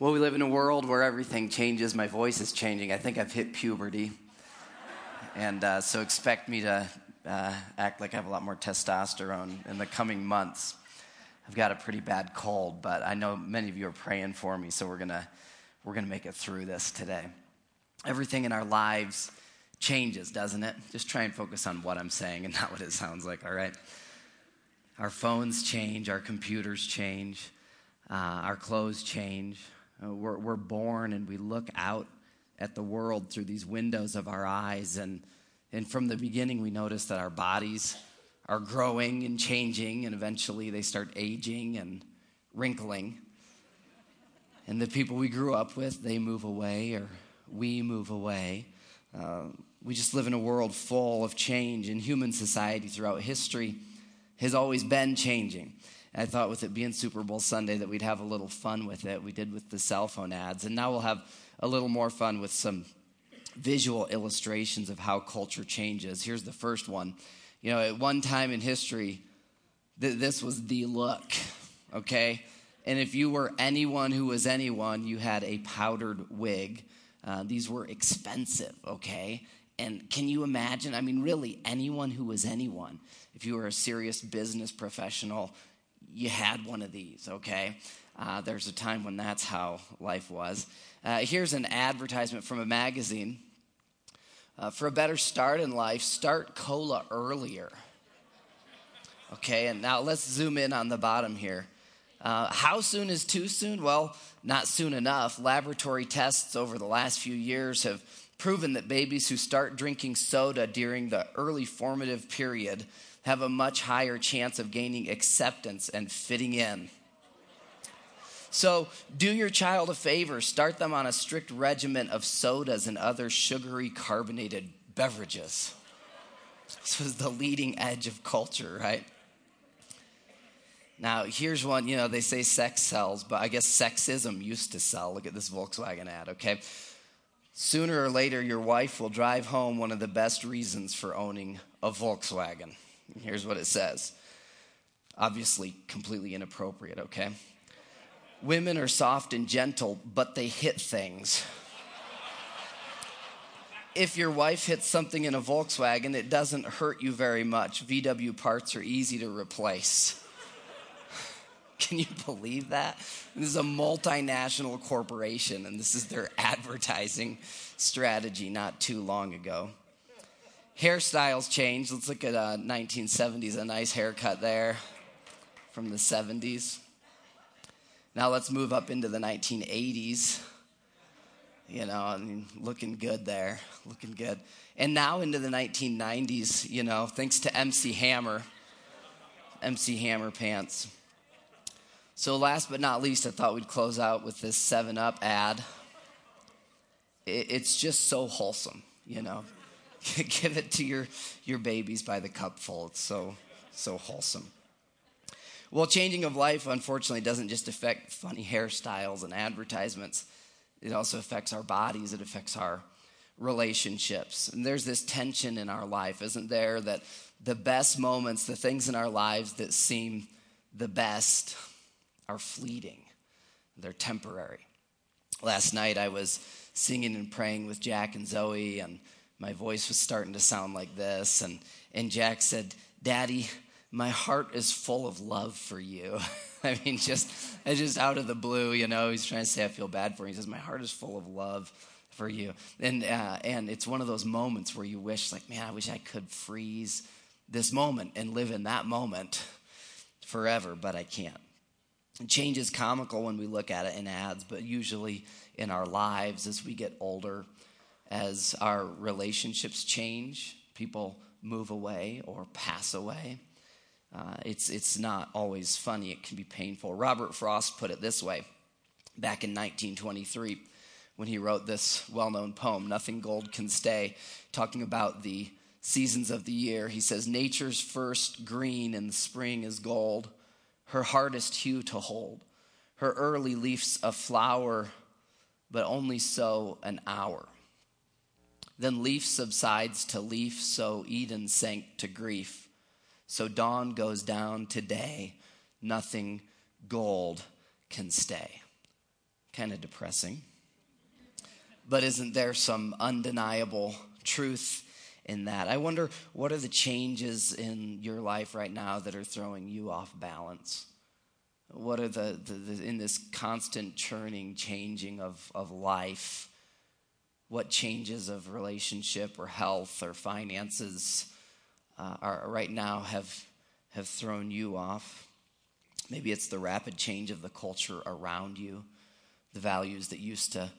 Well, we live in a world where everything changes. My voice is changing. I think I've hit puberty. And uh, so expect me to uh, act like I have a lot more testosterone in the coming months. I've got a pretty bad cold, but I know many of you are praying for me, so we're going to we're going to make it through this today. Everything in our lives changes, doesn't it? Just try and focus on what I'm saying and not what it sounds like, all right? Our phones change, our computers change, uh, our clothes change, uh, we're, we're born and we look out at the world through these windows of our eyes. And, and from the beginning, we notice that our bodies are growing and changing, and eventually they start aging and wrinkling. And the people we grew up with, they move away or we move away. Uh, we just live in a world full of change, and human society throughout history has always been changing. I thought with it being Super Bowl Sunday that we'd have a little fun with it. We did with the cell phone ads. And now we'll have a little more fun with some visual illustrations of how culture changes. Here's the first one. You know, at one time in history, th- this was the look, okay? And if you were anyone who was anyone, you had a powdered wig. Uh, these were expensive, okay? And can you imagine? I mean, really, anyone who was anyone, if you were a serious business professional, you had one of these, okay? Uh, there's a time when that's how life was. Uh, here's an advertisement from a magazine. Uh, for a better start in life, start cola earlier. Okay, and now let's zoom in on the bottom here. Uh, how soon is too soon? Well, not soon enough. Laboratory tests over the last few years have proven that babies who start drinking soda during the early formative period have a much higher chance of gaining acceptance and fitting in. So, do your child a favor, start them on a strict regimen of sodas and other sugary carbonated beverages. This was the leading edge of culture, right? Now, here's one, you know, they say sex sells, but I guess sexism used to sell. Look at this Volkswagen ad, okay? Sooner or later, your wife will drive home one of the best reasons for owning a Volkswagen. Here's what it says. Obviously, completely inappropriate, okay? Women are soft and gentle, but they hit things. if your wife hits something in a Volkswagen, it doesn't hurt you very much. VW parts are easy to replace. Can you believe that? This is a multinational corporation, and this is their advertising strategy not too long ago hairstyles change. Let's look at uh, 1970s, a nice haircut there from the 70s. Now let's move up into the 1980s. You know, I mean, looking good there, looking good. And now into the 1990s, you know, thanks to MC Hammer, MC Hammer pants. So, last but not least, I thought we'd close out with this 7 Up ad. It's just so wholesome, you know. Give it to your, your babies by the cupful. It's so, so wholesome. Well, changing of life, unfortunately, doesn't just affect funny hairstyles and advertisements, it also affects our bodies, it affects our relationships. And there's this tension in our life, isn't there? That the best moments, the things in our lives that seem the best, are fleeting, they're temporary. Last night, I was singing and praying with Jack and Zoe, and my voice was starting to sound like this. And, and Jack said, Daddy, my heart is full of love for you. I mean, just, just out of the blue, you know, he's trying to say I feel bad for you. He says, My heart is full of love for you. And, uh, and it's one of those moments where you wish, like, man, I wish I could freeze this moment and live in that moment forever, but I can't. Change is comical when we look at it in ads, but usually in our lives as we get older, as our relationships change, people move away or pass away. Uh, it's, it's not always funny, it can be painful. Robert Frost put it this way back in 1923 when he wrote this well known poem, Nothing Gold Can Stay, talking about the seasons of the year. He says, Nature's first green in the spring is gold, her hardest hue to hold. Her early leaves a flower, but only so an hour. Then leaf subsides to leaf, so Eden sank to grief. So dawn goes down today, nothing gold can stay. Kind of depressing. But isn't there some undeniable truth in that? I wonder what are the changes in your life right now that are throwing you off balance? What are the, the, the in this constant churning, changing of, of life? What changes of relationship or health or finances uh, are right now have have thrown you off? Maybe it's the rapid change of the culture around you, the values that used to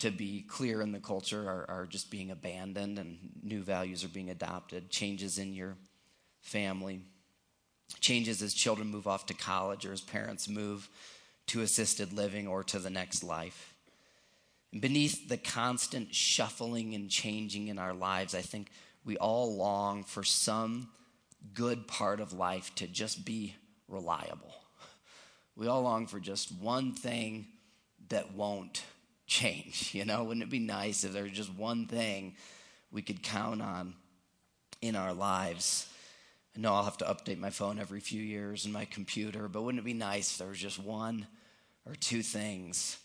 to be clear in the culture are, are just being abandoned and new values are being adopted, changes in your family, changes as children move off to college or as parents move to assisted living or to the next life. Beneath the constant shuffling and changing in our lives, I think we all long for some good part of life to just be reliable. We all long for just one thing that won't change. You know, wouldn't it be nice if there was just one thing we could count on in our lives? I know I'll have to update my phone every few years and my computer, but wouldn't it be nice if there was just one or two things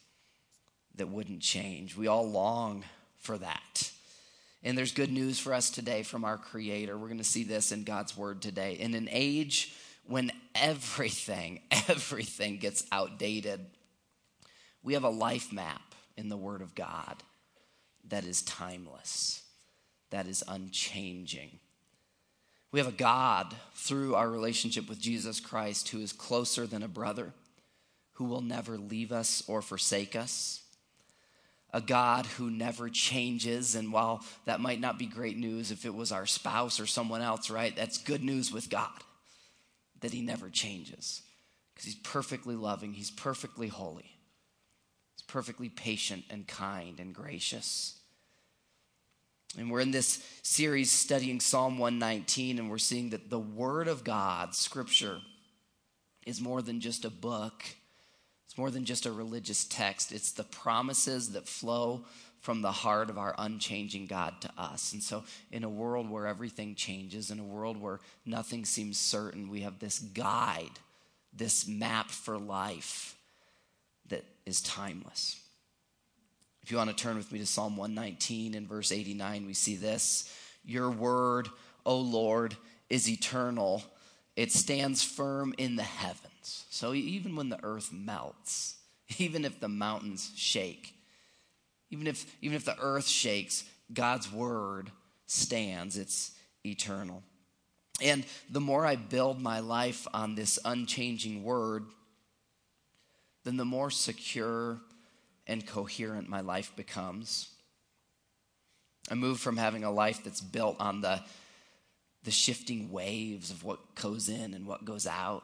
that wouldn't change? We all long for that. And there's good news for us today from our Creator. We're going to see this in God's Word today. In an age when everything, everything gets outdated, we have a life map in the Word of God that is timeless, that is unchanging. We have a God through our relationship with Jesus Christ who is closer than a brother, who will never leave us or forsake us. A God who never changes. And while that might not be great news if it was our spouse or someone else, right? That's good news with God that He never changes because He's perfectly loving, He's perfectly holy He's perfectly patient and kind and gracious. And we're in this series studying Psalm 119, and we're seeing that the Word of God, Scripture, is more than just a book. It's more than just a religious text. It's the promises that flow from the heart of our unchanging God to us. And so, in a world where everything changes, in a world where nothing seems certain, we have this guide, this map for life that is timeless. If you want to turn with me to Psalm 119 in verse 89, we see this Your word, O Lord, is eternal, it stands firm in the heavens. So even when the earth melts, even if the mountains shake, even if, even if the earth shakes, God's word stands. It's eternal. And the more I build my life on this unchanging word, then the more secure and coherent my life becomes. I move from having a life that's built on the, the shifting waves of what goes in and what goes out,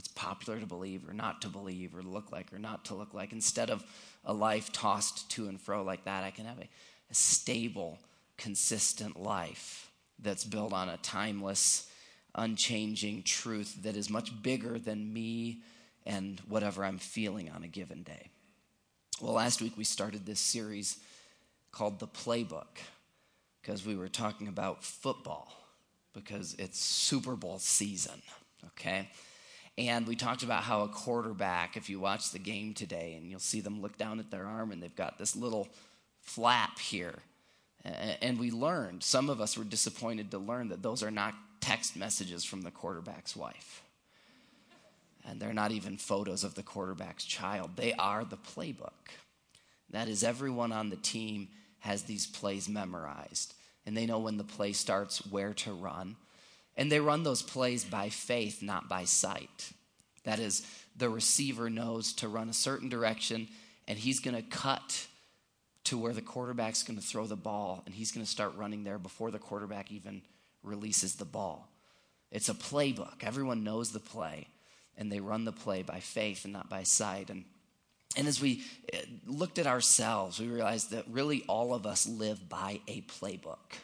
what's popular to believe or not to believe or look like or not to look like. Instead of a life tossed to and fro like that, I can have a, a stable, consistent life that's built on a timeless, unchanging truth that is much bigger than me and whatever I'm feeling on a given day. Well, last week we started this series called The Playbook because we were talking about football because it's Super Bowl season, okay? And we talked about how a quarterback, if you watch the game today and you'll see them look down at their arm and they've got this little flap here. And we learned, some of us were disappointed to learn that those are not text messages from the quarterback's wife and they're not even photos of the quarterback's child. They are the playbook. That is, everyone on the team has these plays memorized, and they know when the play starts, where to run. And they run those plays by faith, not by sight. That is, the receiver knows to run a certain direction, and he's going to cut to where the quarterback's going to throw the ball, and he's going to start running there before the quarterback even releases the ball. It's a playbook. Everyone knows the play and they run the play by faith and not by sight. And, and as we uh, looked at ourselves, we realized that really all of us live by a playbook.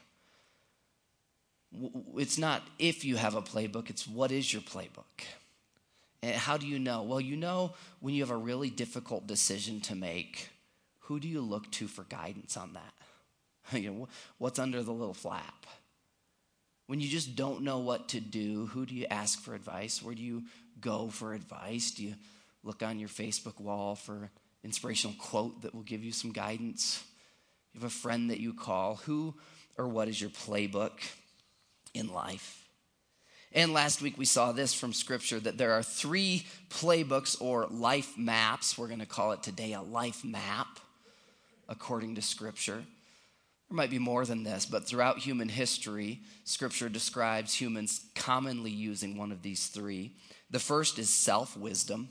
It's not if you have a playbook, it's what is your playbook? And how do you know? Well, you know when you have a really difficult decision to make, who do you look to for guidance on that? you know, what's under the little flap? When you just don't know what to do, who do you ask for advice? Where do you go for advice? Do you look on your Facebook wall for inspirational quote that will give you some guidance. You have a friend that you call. Who or what is your playbook in life? And last week we saw this from Scripture that there are three playbooks or life maps. We're going to call it today a life map according to Scripture. There might be more than this, but throughout human history, Scripture describes humans commonly using one of these three. The first is self wisdom,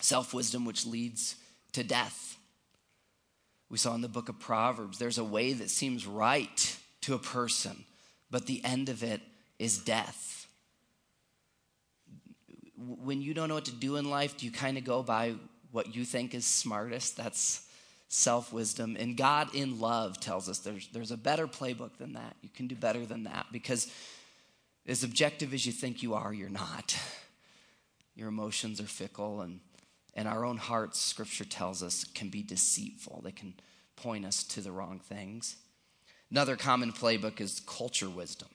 self wisdom which leads to death. We saw in the book of Proverbs, there's a way that seems right to a person, but the end of it is death. When you don't know what to do in life, do you kind of go by what you think is smartest? That's self wisdom. And God in love tells us there's, there's a better playbook than that. You can do better than that because as objective as you think you are, you're not. Your emotions are fickle, and, and our own hearts, scripture tells us, can be deceitful. They can point us to the wrong things. Another common playbook is culture wisdom,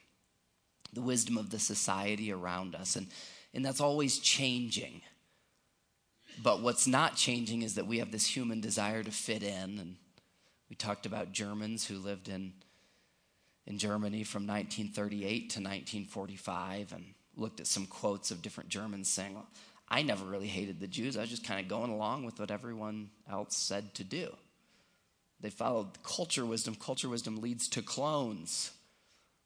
the wisdom of the society around us. And, and that's always changing. But what's not changing is that we have this human desire to fit in. And we talked about Germans who lived in, in Germany from 1938 to 1945 and looked at some quotes of different Germans saying, well, I never really hated the Jews. I was just kind of going along with what everyone else said to do. They followed culture wisdom. Culture wisdom leads to clones.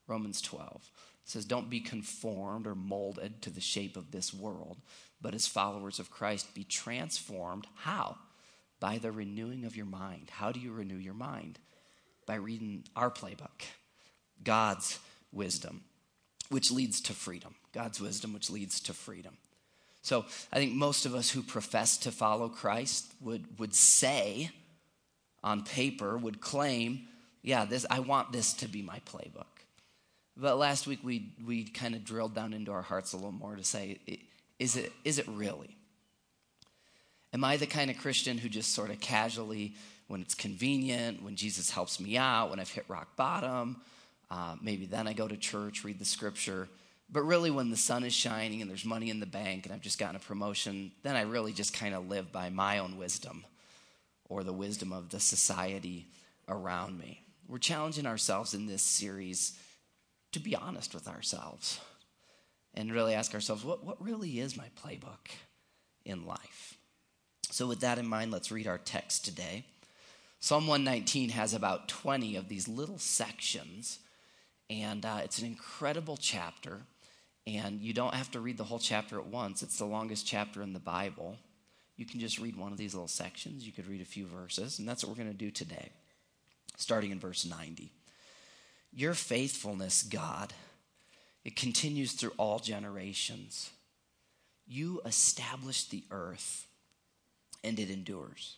Romans 12 says, Don't be conformed or molded to the shape of this world, but as followers of Christ, be transformed. How? By the renewing of your mind. How do you renew your mind? By reading our playbook, God's wisdom, which leads to freedom. God's wisdom, which leads to freedom. So I think most of us who profess to follow Christ would, would say on paper, would claim, yeah, this I want this to be my playbook. But last week we we kind of drilled down into our hearts a little more to say, is it, is it really? Am I the kind of Christian who just sort of casually, when it's convenient, when Jesus helps me out, when I've hit rock bottom, uh, maybe then I go to church, read the scripture. But really, when the sun is shining and there's money in the bank and I've just gotten a promotion, then I really just kind of live by my own wisdom or the wisdom of the society around me. We're challenging ourselves in this series to be honest with ourselves and really ask ourselves what, what really is my playbook in life? So, with that in mind, let's read our text today. Psalm 119 has about 20 of these little sections, and uh, it's an incredible chapter. And you don't have to read the whole chapter at once, it's the longest chapter in the Bible. You can just read one of these little sections. You could read a few verses, and that's what we're going to do today, starting in verse 90. Your faithfulness, God, it continues through all generations. You established the earth, and it endures.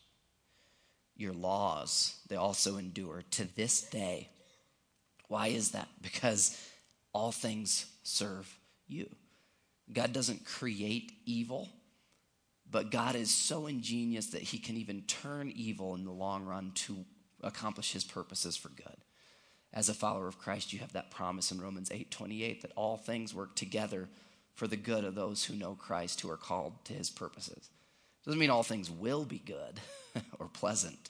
Your laws, they also endure to this day. Why is that? Because all things serve you. God doesn't create evil, but God is so ingenious that he can even turn evil in the long run to accomplish his purposes for good as a follower of Christ, you have that promise in Romans 8 28 that all things work together for the good of those who know Christ, who are called to his purposes. Doesn't mean all things will be good or pleasant,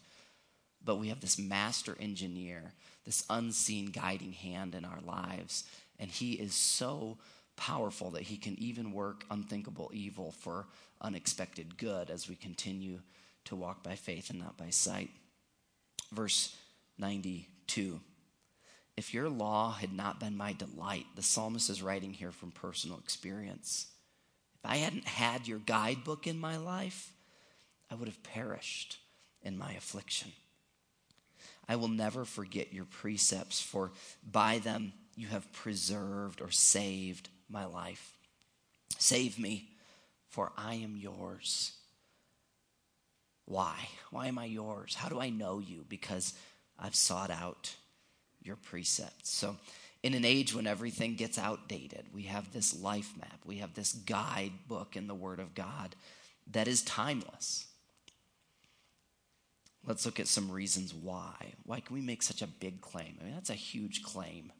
but we have this master engineer, this unseen guiding hand in our lives, and he is so powerful that he can even work unthinkable evil for unexpected good as we continue to walk by faith and not by sight. Verse 92 if your law had not been my delight, the psalmist is writing here from personal experience. If I hadn't had your guidebook in my life, I would have perished in my affliction. I will never forget your precepts, for by them you have preserved or saved my life. Save me, for I am yours. Why? Why am I yours? How do I know you? Because I've sought out your precepts. So, in an age when everything gets outdated, we have this life map, we have this guidebook in the Word of God that is timeless. Let's look at some reasons why. Why can we make such a big claim? I mean, that's a huge claim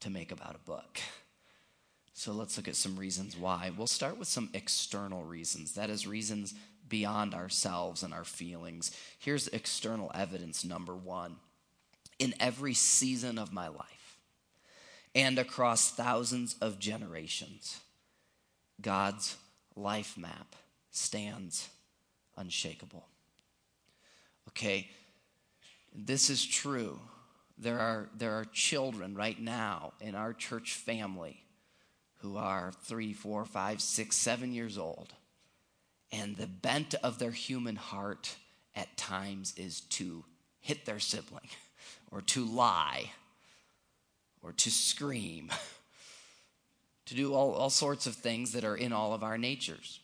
to make about a book. So let's look at some reasons why. We'll start with some external reasons. That is, reasons beyond ourselves and our feelings. Here's external evidence number one. In every season of my life and across thousands of generations, God's life map stands unshakable. Okay, this is true. There are, there are children right now in our church family who are three, four, five, six, seven years old. And the bent of their human heart at times is to hit their sibling, or to lie, or to scream, to do all, all sorts of things that are in all of our natures.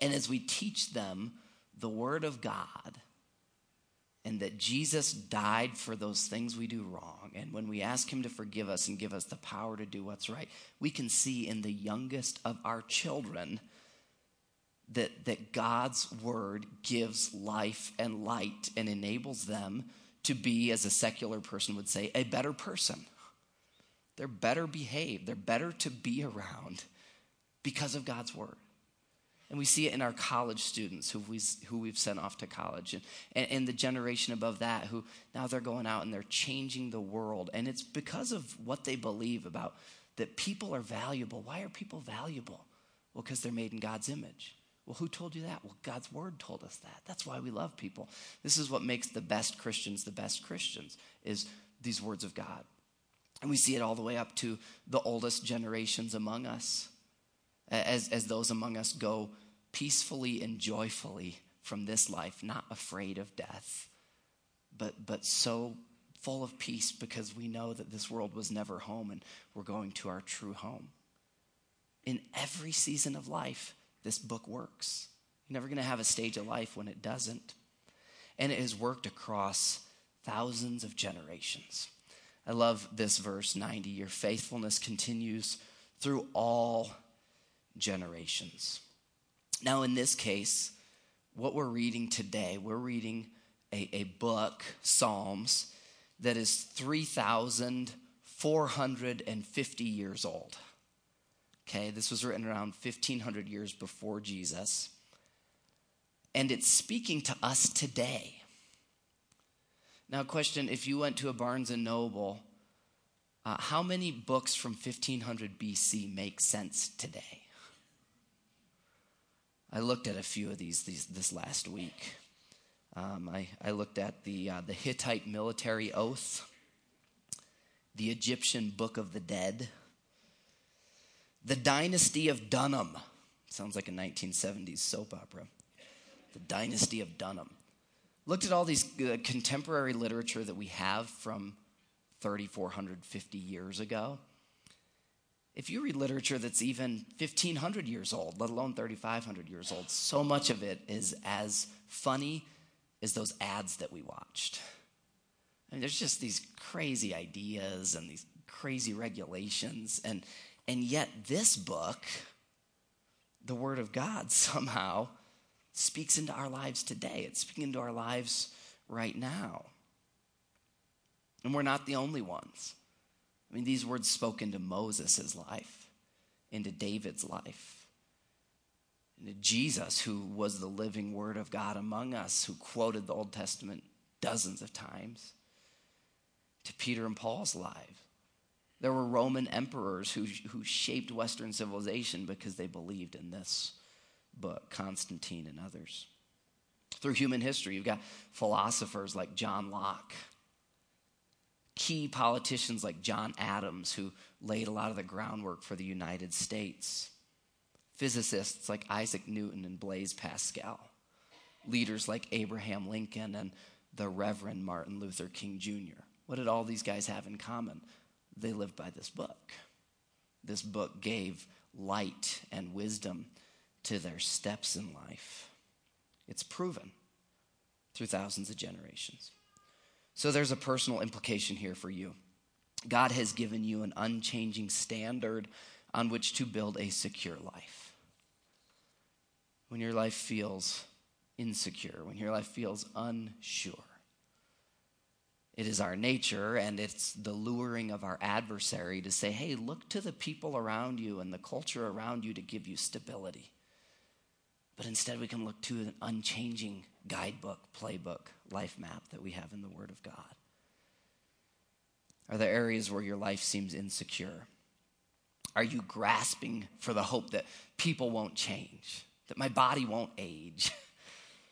And as we teach them the Word of God, and that Jesus died for those things we do wrong. And when we ask Him to forgive us and give us the power to do what's right, we can see in the youngest of our children that, that God's Word gives life and light and enables them to be, as a secular person would say, a better person. They're better behaved, they're better to be around because of God's Word. And we see it in our college students who, we, who we've sent off to college, and, and, and, the generation above that who now they're going out and they're changing the world. And it's because of what they believe about that people are valuable. Why are people valuable? Well, because they're made in God's image. Well, who told you that? Well, God's word told us that. That's why we love people. This is what makes the best Christians the best Christians, is these words of God. And we see it all the way up to the oldest generations among us as, as those among us go peacefully and joyfully from this life, not afraid of death, but, but so full of peace because we know that this world was never home and we're going to our true home. In every season of life, this book works. You're never going to have a stage of life when it doesn't. And it has worked across thousands of generations. I love this verse 90. Your faithfulness continues through all generations. Now, in this case, what we're reading today, we're reading a, a book, Psalms, that is 3,450 years old. Okay, this was written around 1,500 years before Jesus. And it's speaking to us today. Now, question if you went to a Barnes and Noble, uh, how many books from 1500 BC make sense today? I looked at a few of these, these this last week. Um, I, I looked at the, uh, the Hittite military oath, the Egyptian Book of the Dead, the Dynasty of Dunham. Sounds like a 1970s soap opera. The Dynasty of Dunham. Looked at all these uh, contemporary literature that we have from 3,450 years ago if you read literature that's even 1500 years old, let alone 3500 years old, so much of it is as funny as those ads that we watched. I mean, there's just these crazy ideas and these crazy regulations, and, and yet this book, the Word of God, somehow speaks into our lives today. It's speaking into our lives right now. And we're not the only ones. I mean, these words spoke into Moses' life, into David's life, into Jesus, who was the living word of God among us, who quoted the Old Testament dozens of times, to Peter and Paul's lives. There were Roman emperors who, who shaped Western civilization because they believed in this book, Constantine and others. Through human history, you've got philosophers like John Locke key politicians like John Adams, who laid a lot of the groundwork for the United States, physicists like Isaac Newton and Blaise Pascal, leaders like Abraham Lincoln and the Reverend Martin Luther King Jr. What did all these guys have in common? They lived by this book. This book gave light and wisdom to their steps in life. It's proven through thousands of generations. So there's a personal implication here for you. God has given you an unchanging standard on which to build a secure life. When your life feels insecure, when your life feels unsure, it is our nature and it's the luring of our adversary to say, hey, look to the people around you and the culture around you to give you stability. But instead we can look to an unchanging guidebook, playbook, life map that we have in the Word of God. Are there areas where your life seems insecure? Are you grasping for the hope that people won't change, that my body won't age?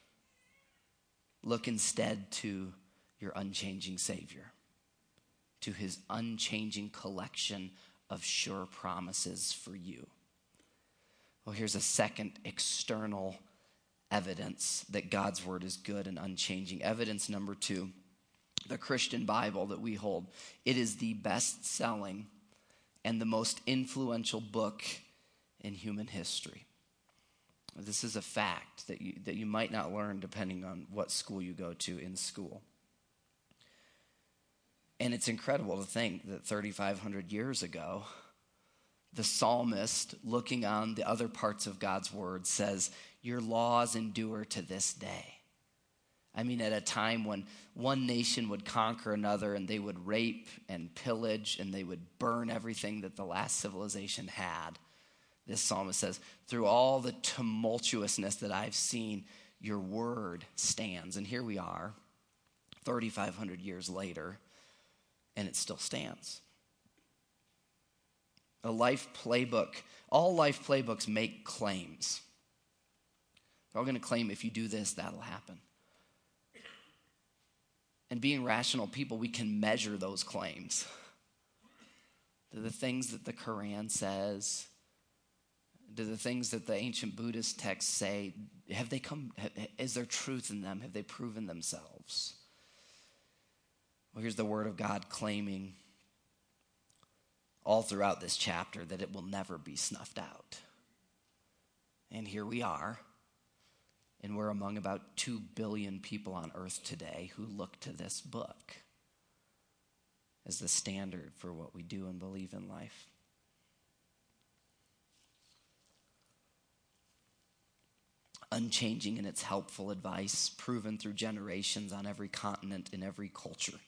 Look instead to your unchanging Savior, to his unchanging collection of sure promises for you. Well, here's a second external evidence that God's word is good and unchanging. Evidence number two the Christian Bible that we hold. It is the best selling and the most influential book in human history. This is a fact that you, that you might not learn depending on what school you go to in school. And it's incredible to think that 3,500 years ago, the psalmist, looking on the other parts of God's word, says, Your laws endure to this day. I mean, at a time when one nation would conquer another and they would rape and pillage and they would burn everything that the last civilization had. This psalmist says, Through all the tumultuousness that I've seen, your word stands. And here we are, 3,500 years later, and it still stands. A life playbook, all life playbooks make claims. They're all going to claim if you do this, that'll happen. And being rational people, we can measure those claims. Do the things that the Quran says, do the things that the ancient Buddhist texts say, have they come, is there truth in them? Have they proven themselves? Well, here's the word of God claiming all throughout this chapter that it will never be snuffed out. And here we are and we're among about 2 billion people on earth today who look to this book as the standard for what we do and believe in life. Unchanging in its helpful advice, proven through generations on every continent, in every culture.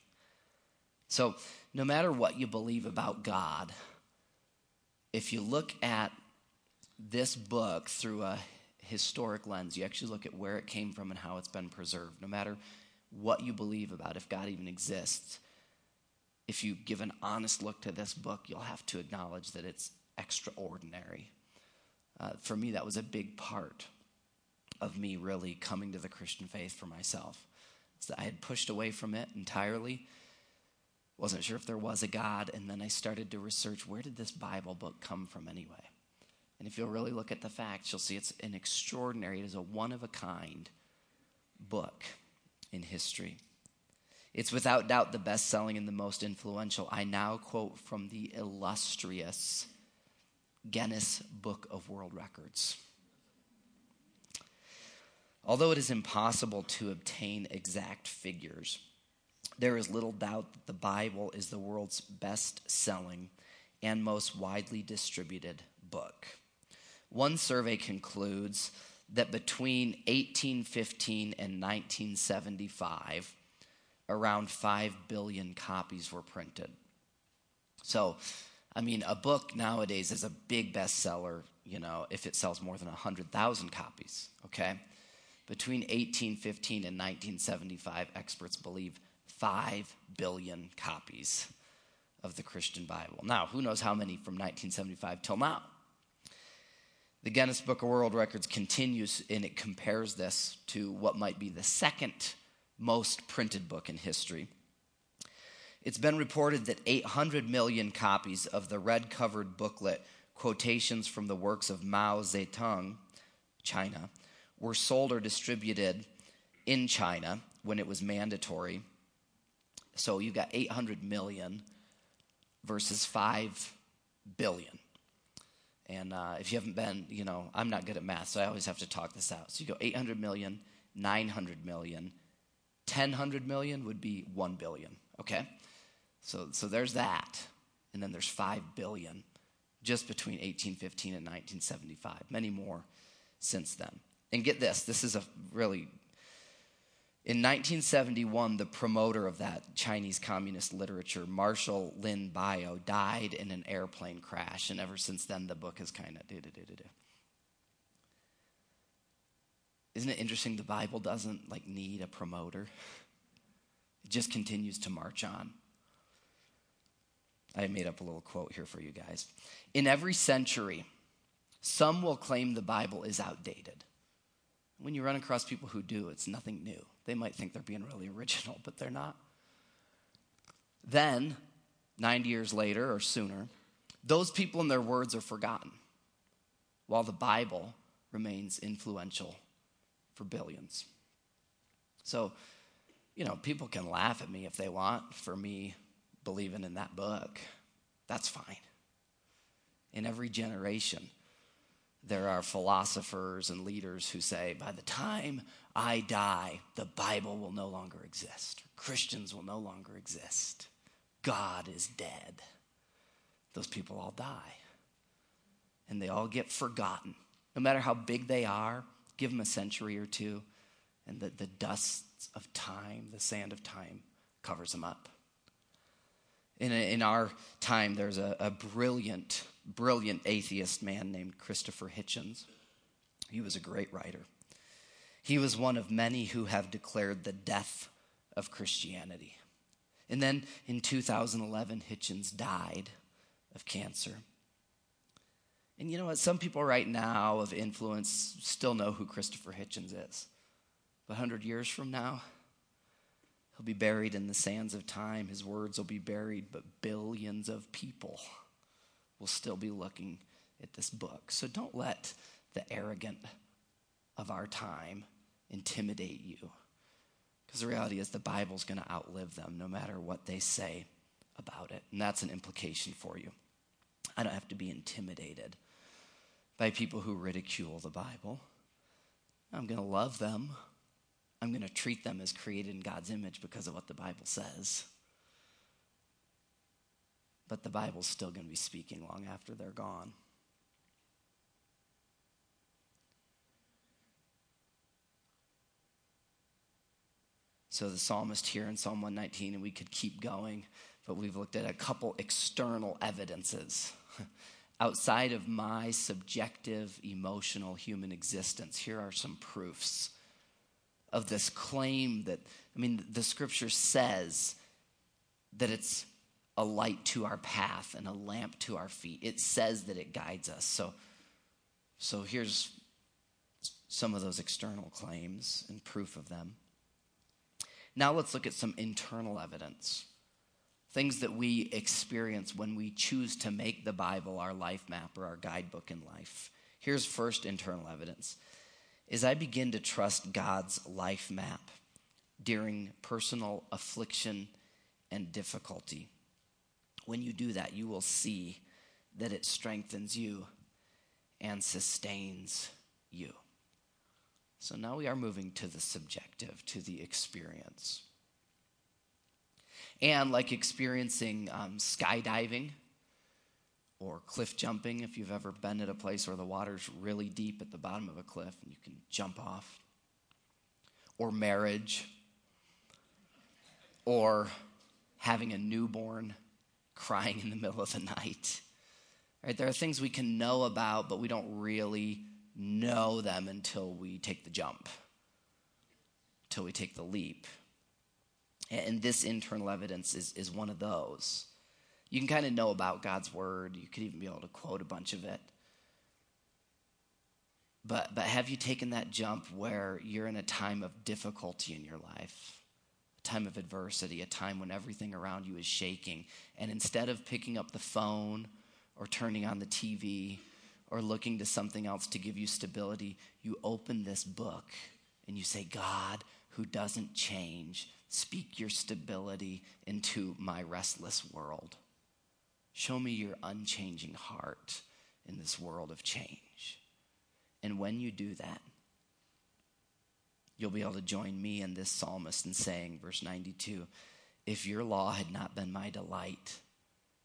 So, no matter what you believe about God, if you look at this book through a historic lens. You actually look at where it came from and how it's been preserved. No matter what you believe about if God even exists, if you give an honest look to this book, you'll have to acknowledge that it's extraordinary. Uh, for me, that was a big part of me really coming to the Christian faith for myself. So I had pushed away from it entirely. Wasn't sure if there was a God, and then I started to research where did this Bible book come from anyway? And if you'll really look at the facts, you'll see it's an extraordinary, it is a one of a kind book in history. It's without doubt the best selling and the most influential. I now quote from the illustrious Guinness Book of World Records. Although it is impossible to obtain exact figures, there is little doubt that the Bible is the world's best selling and most widely distributed book. One survey concludes that between 1815 and 1975, around 5 billion copies were printed. So, I mean, a book nowadays is a big bestseller, you know, if it sells more than 100,000 copies, okay? Between 1815 and 1975, experts believe 5 billion copies of the Christian Bible. Now, who knows how many from 1975 till now? The Guinness Book of World Records continues and it compares this to what might be the second most printed book in history. It's been reported that 800 million copies of the red covered booklet, Quotations from the Works of Mao Zedong, China, were sold or distributed in China when it was mandatory. So you've got 800 million versus 5 billion. And uh, if you haven't been, you know, I'm not good at math, so I always have to talk this out. So you go 800 million, 900 million, 1000 million would be 1 billion, okay? So, so there's that. And then there's 5 billion just between 1815 and 1975, many more since then. And get this this is a really in 1971, the promoter of that Chinese communist literature, Marshall Lin Biao, died in an airplane crash, and ever since then, the book has kind of. Isn't it interesting the Bible doesn't like need a promoter? It just continues to march on. I made up a little quote here for you guys. In every century, some will claim the Bible is outdated. When you run across people who do, it's nothing new. They might think they're being really original, but they're not. Then, 90 years later or sooner, those people and their words are forgotten, while the Bible remains influential for billions. So, you know, people can laugh at me if they want for me believing in that book. That's fine. In every generation, there are philosophers and leaders who say, by the time I die, the Bible will no longer exist. Christians will no longer exist. God is dead. Those people all die. And they all get forgotten. No matter how big they are, give them a century or two, and the, the dust of time, the sand of time, covers them up. In, in our time, there's a, a brilliant, brilliant atheist man named Christopher Hitchens. He was a great writer. He was one of many who have declared the death of Christianity. And then in 2011, Hitchens died of cancer. And you know what? Some people right now of influence still know who Christopher Hitchens is. But 100 years from now, he'll be buried in the sands of time. His words will be buried, but billions of people will still be looking at this book. So don't let the arrogant of our time intimidate you. Because the reality is, the Bible's going to outlive them no matter what they say about it. And that's an implication for you. I don't have to be intimidated by people who ridicule the Bible. I'm going to love them. I'm going to treat them as created in God's image because of what the Bible says. But the Bible's still going to be speaking long after they're gone. So the psalmist here in Psalm 119, and we could keep going, but we've looked at a couple external evidences outside of my subjective, emotional human existence, here are some proofs of this claim that, I mean, the scripture says that it's a light to our path and a lamp to our feet. It says that it guides us. So, so here's some of those external claims and proof of them. Now let's look at some internal evidence things that we experience when we choose to make the Bible our life map or our guidebook in life. Here's first internal evidence is I begin to trust God's life map during personal affliction and difficulty. When you do that, you will see that it strengthens you and sustains you. So now we are moving to the subjective, to the experience. And like experiencing um, skydiving or cliff jumping, if you've ever been at a place where the water's really deep at the bottom of a cliff and you can jump off, or marriage, or having a newborn crying in the middle of the night. Right? There are things we can know about, but we don't really know them until we take the jump, until we take the leap. And this internal evidence is, is one of those. You can kind of know about God's word, you could even be able to quote a bunch of it. But, but have you taken that jump where you're in a time of difficulty in your life, a time of adversity, a time when everything around you is shaking, and instead of picking up the phone or turning on the TV or looking to something else to give you stability, you open this book and you say, God, who doesn't change, Speak your stability into my restless world. Show me your unchanging heart in this world of change. And when you do that, you'll be able to join me and this psalmist in saying, verse 92, if your law had not been my delight,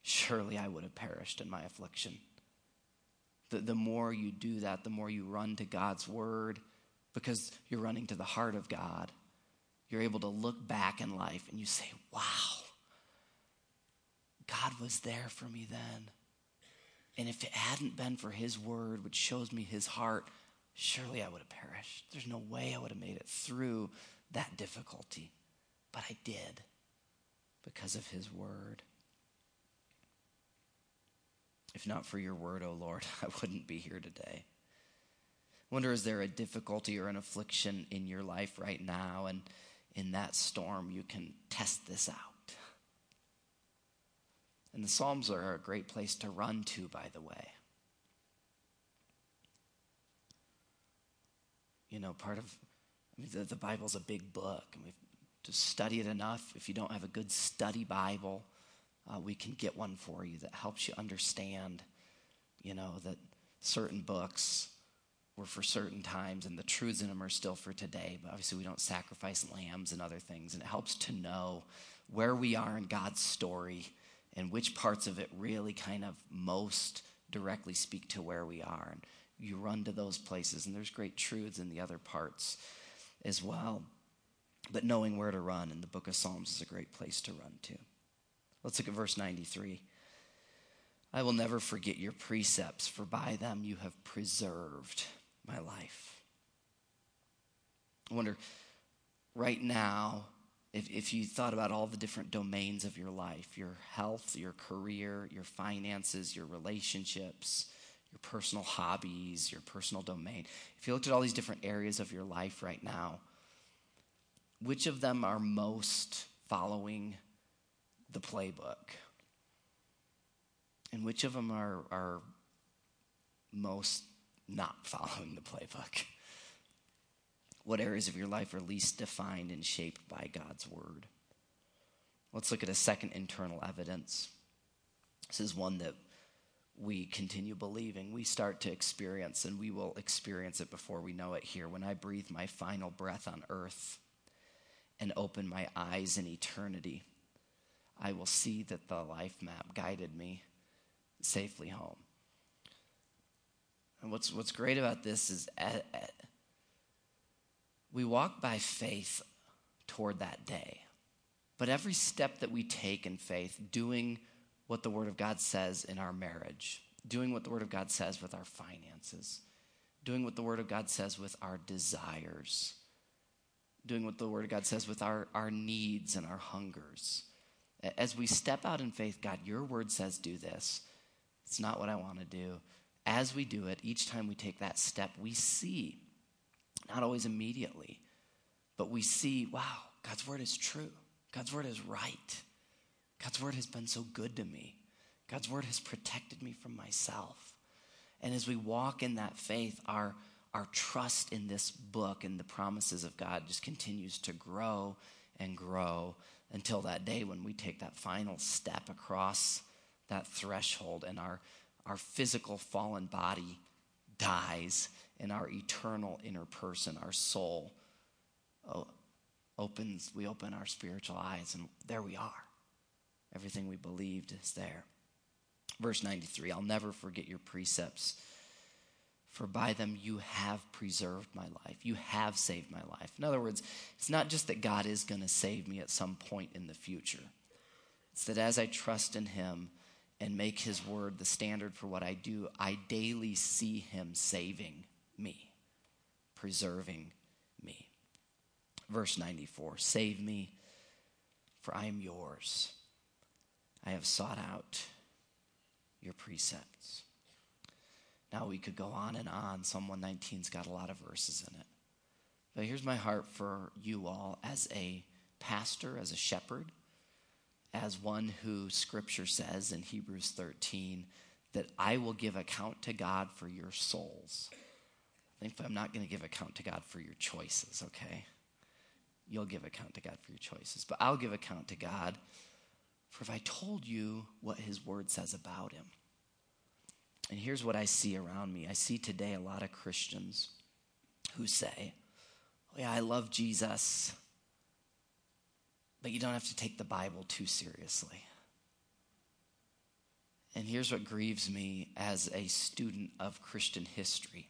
surely I would have perished in my affliction. The, the more you do that, the more you run to God's word because you're running to the heart of God you're able to look back in life and you say, wow, God was there for me then. And if it hadn't been for his word, which shows me his heart, surely I would have perished. There's no way I would have made it through that difficulty. But I did because of his word. If not for your word, O oh Lord, I wouldn't be here today. Wonder is there a difficulty or an affliction in your life right now? And in that storm, you can test this out. And the Psalms are a great place to run to, by the way. You know, part of I mean, the, the Bible's a big book, and we've to study it enough. If you don't have a good study Bible, uh, we can get one for you that helps you understand, you know, that certain books were for certain times and the truths in them are still for today. But obviously, we don't sacrifice lambs and other things. And it helps to know where we are in God's story and which parts of it really kind of most directly speak to where we are. And you run to those places, and there's great truths in the other parts as well. But knowing where to run in the book of Psalms is a great place to run to. Let's look at verse 93. I will never forget your precepts, for by them you have preserved my life. I wonder, right now, if, if you thought about all the different domains of your life your health, your career, your finances, your relationships, your personal hobbies, your personal domain, if you looked at all these different areas of your life right now, which of them are most following the playbook? And which of them are, are most not following the playbook? What areas of your life are least defined and shaped by God's word? Let's look at a second internal evidence. This is one that we continue believing. We start to experience, and we will experience it before we know it here. When I breathe my final breath on earth and open my eyes in eternity, I will see that the life map guided me safely home. And what's, what's great about this is at, at, we walk by faith toward that day. But every step that we take in faith, doing what the Word of God says in our marriage, doing what the Word of God says with our finances, doing what the Word of God says with our desires, doing what the Word of God says with our, our needs and our hungers. As we step out in faith, God, your Word says do this. It's not what I want to do. As we do it, each time we take that step, we see not always immediately, but we see, wow, God's word is true. God's word is right. God's word has been so good to me. God's word has protected me from myself. And as we walk in that faith, our, our trust in this book and the promises of God just continues to grow and grow until that day when we take that final step across that threshold and our, our physical fallen body dies and our eternal inner person, our soul, uh, opens, we open our spiritual eyes, and there we are. Everything we believed is there. Verse 93 I'll never forget your precepts, for by them you have preserved my life. You have saved my life. In other words, it's not just that God is going to save me at some point in the future, it's that as I trust in Him, and make his word the standard for what I do, I daily see him saving me, preserving me. Verse 94 Save me, for I am yours. I have sought out your precepts. Now we could go on and on. Psalm 119's got a lot of verses in it. But here's my heart for you all as a pastor, as a shepherd, as one who scripture says in Hebrews 13 that I will give account to God for your souls. I think I'm not going to give account to God for your choices, okay? You'll give account to God for your choices. But I'll give account to God for if I told you what his word says about him. And here's what I see around me I see today a lot of Christians who say, oh, Yeah, I love Jesus, but you don't have to take the Bible too seriously. And here's what grieves me as a student of Christian history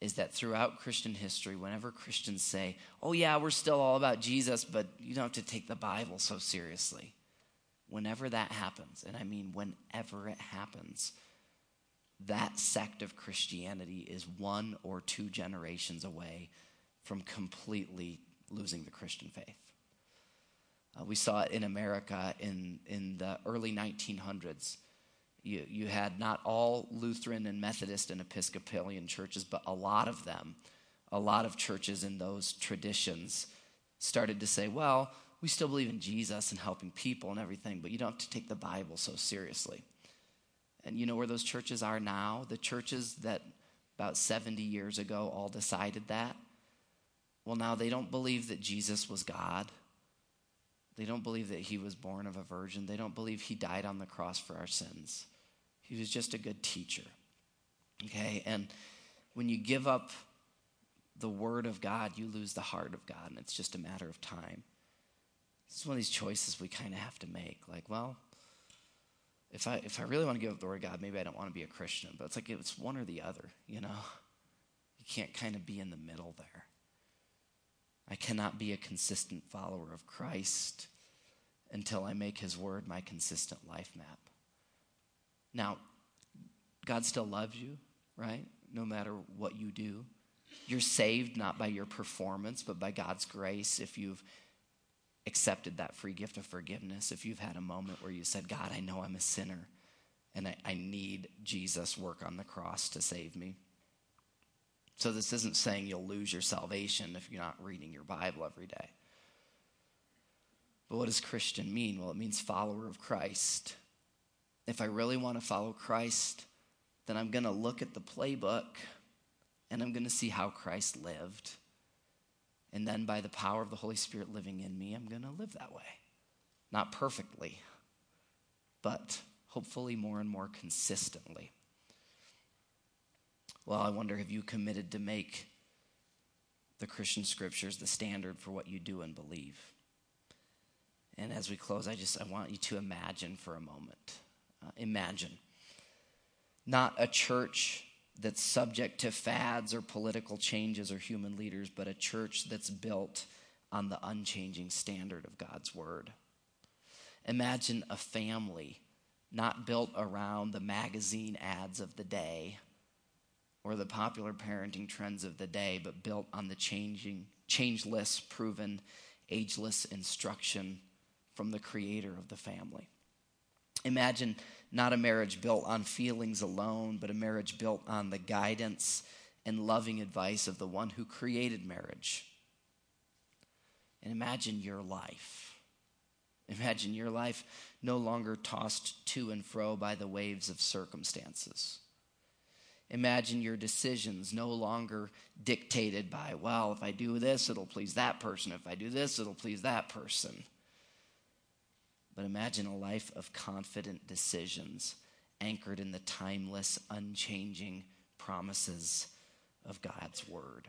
is that throughout Christian history, whenever Christians say, oh, yeah, we're still all about Jesus, but you don't have to take the Bible so seriously, whenever that happens, and I mean whenever it happens, that sect of Christianity is one or two generations away from completely losing the Christian faith. Uh, we saw it in America in, in the early 1900s. You, you had not all Lutheran and Methodist and Episcopalian churches, but a lot of them, a lot of churches in those traditions started to say, well, we still believe in Jesus and helping people and everything, but you don't have to take the Bible so seriously. And you know where those churches are now? The churches that about 70 years ago all decided that. Well, now they don't believe that Jesus was God. They don't believe that he was born of a virgin. They don't believe he died on the cross for our sins. He was just a good teacher. Okay? And when you give up the word of God, you lose the heart of God, and it's just a matter of time. Is one of these choices we kind of have to make. Like, well, if I if I really want to give up the word of God, maybe I don't want to be a Christian. But it's like it's one or the other, you know. You can't kind of be in the middle there. I cannot be a consistent follower of Christ until I make his word my consistent life map. Now, God still loves you, right? No matter what you do. You're saved not by your performance, but by God's grace if you've accepted that free gift of forgiveness, if you've had a moment where you said, God, I know I'm a sinner and I, I need Jesus' work on the cross to save me. So, this isn't saying you'll lose your salvation if you're not reading your Bible every day. But what does Christian mean? Well, it means follower of Christ. If I really want to follow Christ, then I'm going to look at the playbook and I'm going to see how Christ lived. And then, by the power of the Holy Spirit living in me, I'm going to live that way. Not perfectly, but hopefully more and more consistently. Well, I wonder have you committed to make the Christian scriptures the standard for what you do and believe? And as we close, I just I want you to imagine for a moment. Uh, imagine not a church that's subject to fads or political changes or human leaders, but a church that's built on the unchanging standard of God's word. Imagine a family not built around the magazine ads of the day or the popular parenting trends of the day, but built on the changing, changeless, proven, ageless instruction from the creator of the family. Imagine not a marriage built on feelings alone, but a marriage built on the guidance and loving advice of the one who created marriage. And imagine your life. Imagine your life no longer tossed to and fro by the waves of circumstances Imagine your decisions no longer dictated by, well, if I do this, it'll please that person. If I do this, it'll please that person. But imagine a life of confident decisions anchored in the timeless, unchanging promises of God's Word.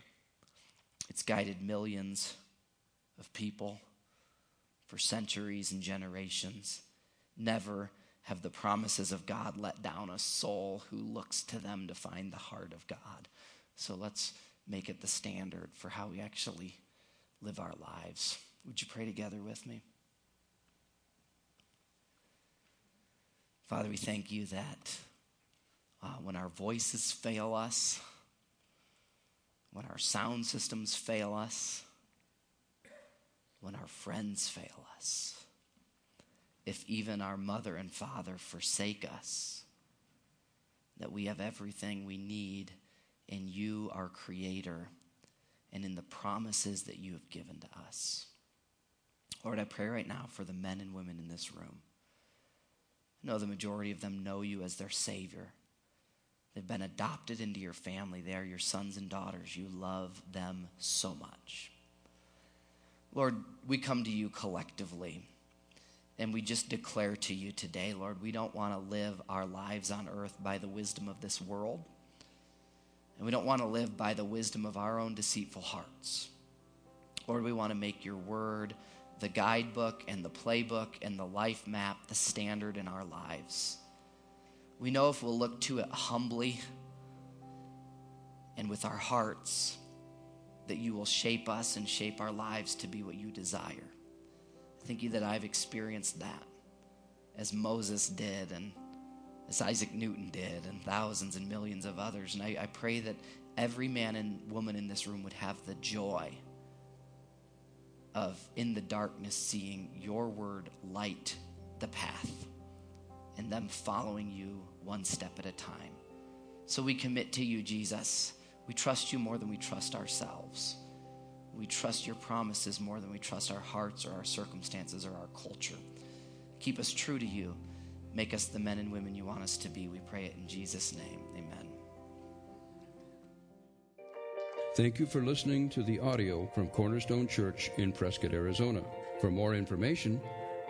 It's guided millions of people for centuries and generations. Never have the promises of God let down a soul who looks to them to find the heart of God. So let's make it the standard for how we actually live our lives. Would you pray together with me? Father, we thank you that uh, when our voices fail us, when our sound systems fail us, when our friends fail us, if even our mother and father forsake us, that we have everything we need in you, our Creator, and in the promises that you have given to us. Lord, I pray right now for the men and women in this room. I know the majority of them know you as their Savior. They've been adopted into your family. They are your sons and daughters. You love them so much. Lord, we come to you collectively and we just declare to you today, Lord, we don't want to live our lives on earth by the wisdom of this world. And we don't want to live by the wisdom of our own deceitful hearts. Lord, we want to make your word the guidebook and the playbook and the life map, the standard in our lives. We know if we'll look to it humbly and with our hearts, that you will shape us and shape our lives to be what you desire. Thank you that I've experienced that as Moses did. And as Isaac Newton did, and thousands and millions of others. And I, I pray that every man and woman in this room would have the joy of, in the darkness, seeing your word light the path and them following you one step at a time. So we commit to you, Jesus. We trust you more than we trust ourselves. We trust your promises more than we trust our hearts or our circumstances or our culture. Keep us true to you. Make us the men and women you want us to be. We pray it in Jesus' name. Amen. Thank you for listening to the audio from Cornerstone Church in Prescott, Arizona. For more information,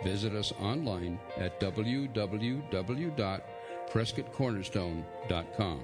visit us online at www.prescottcornerstone.com.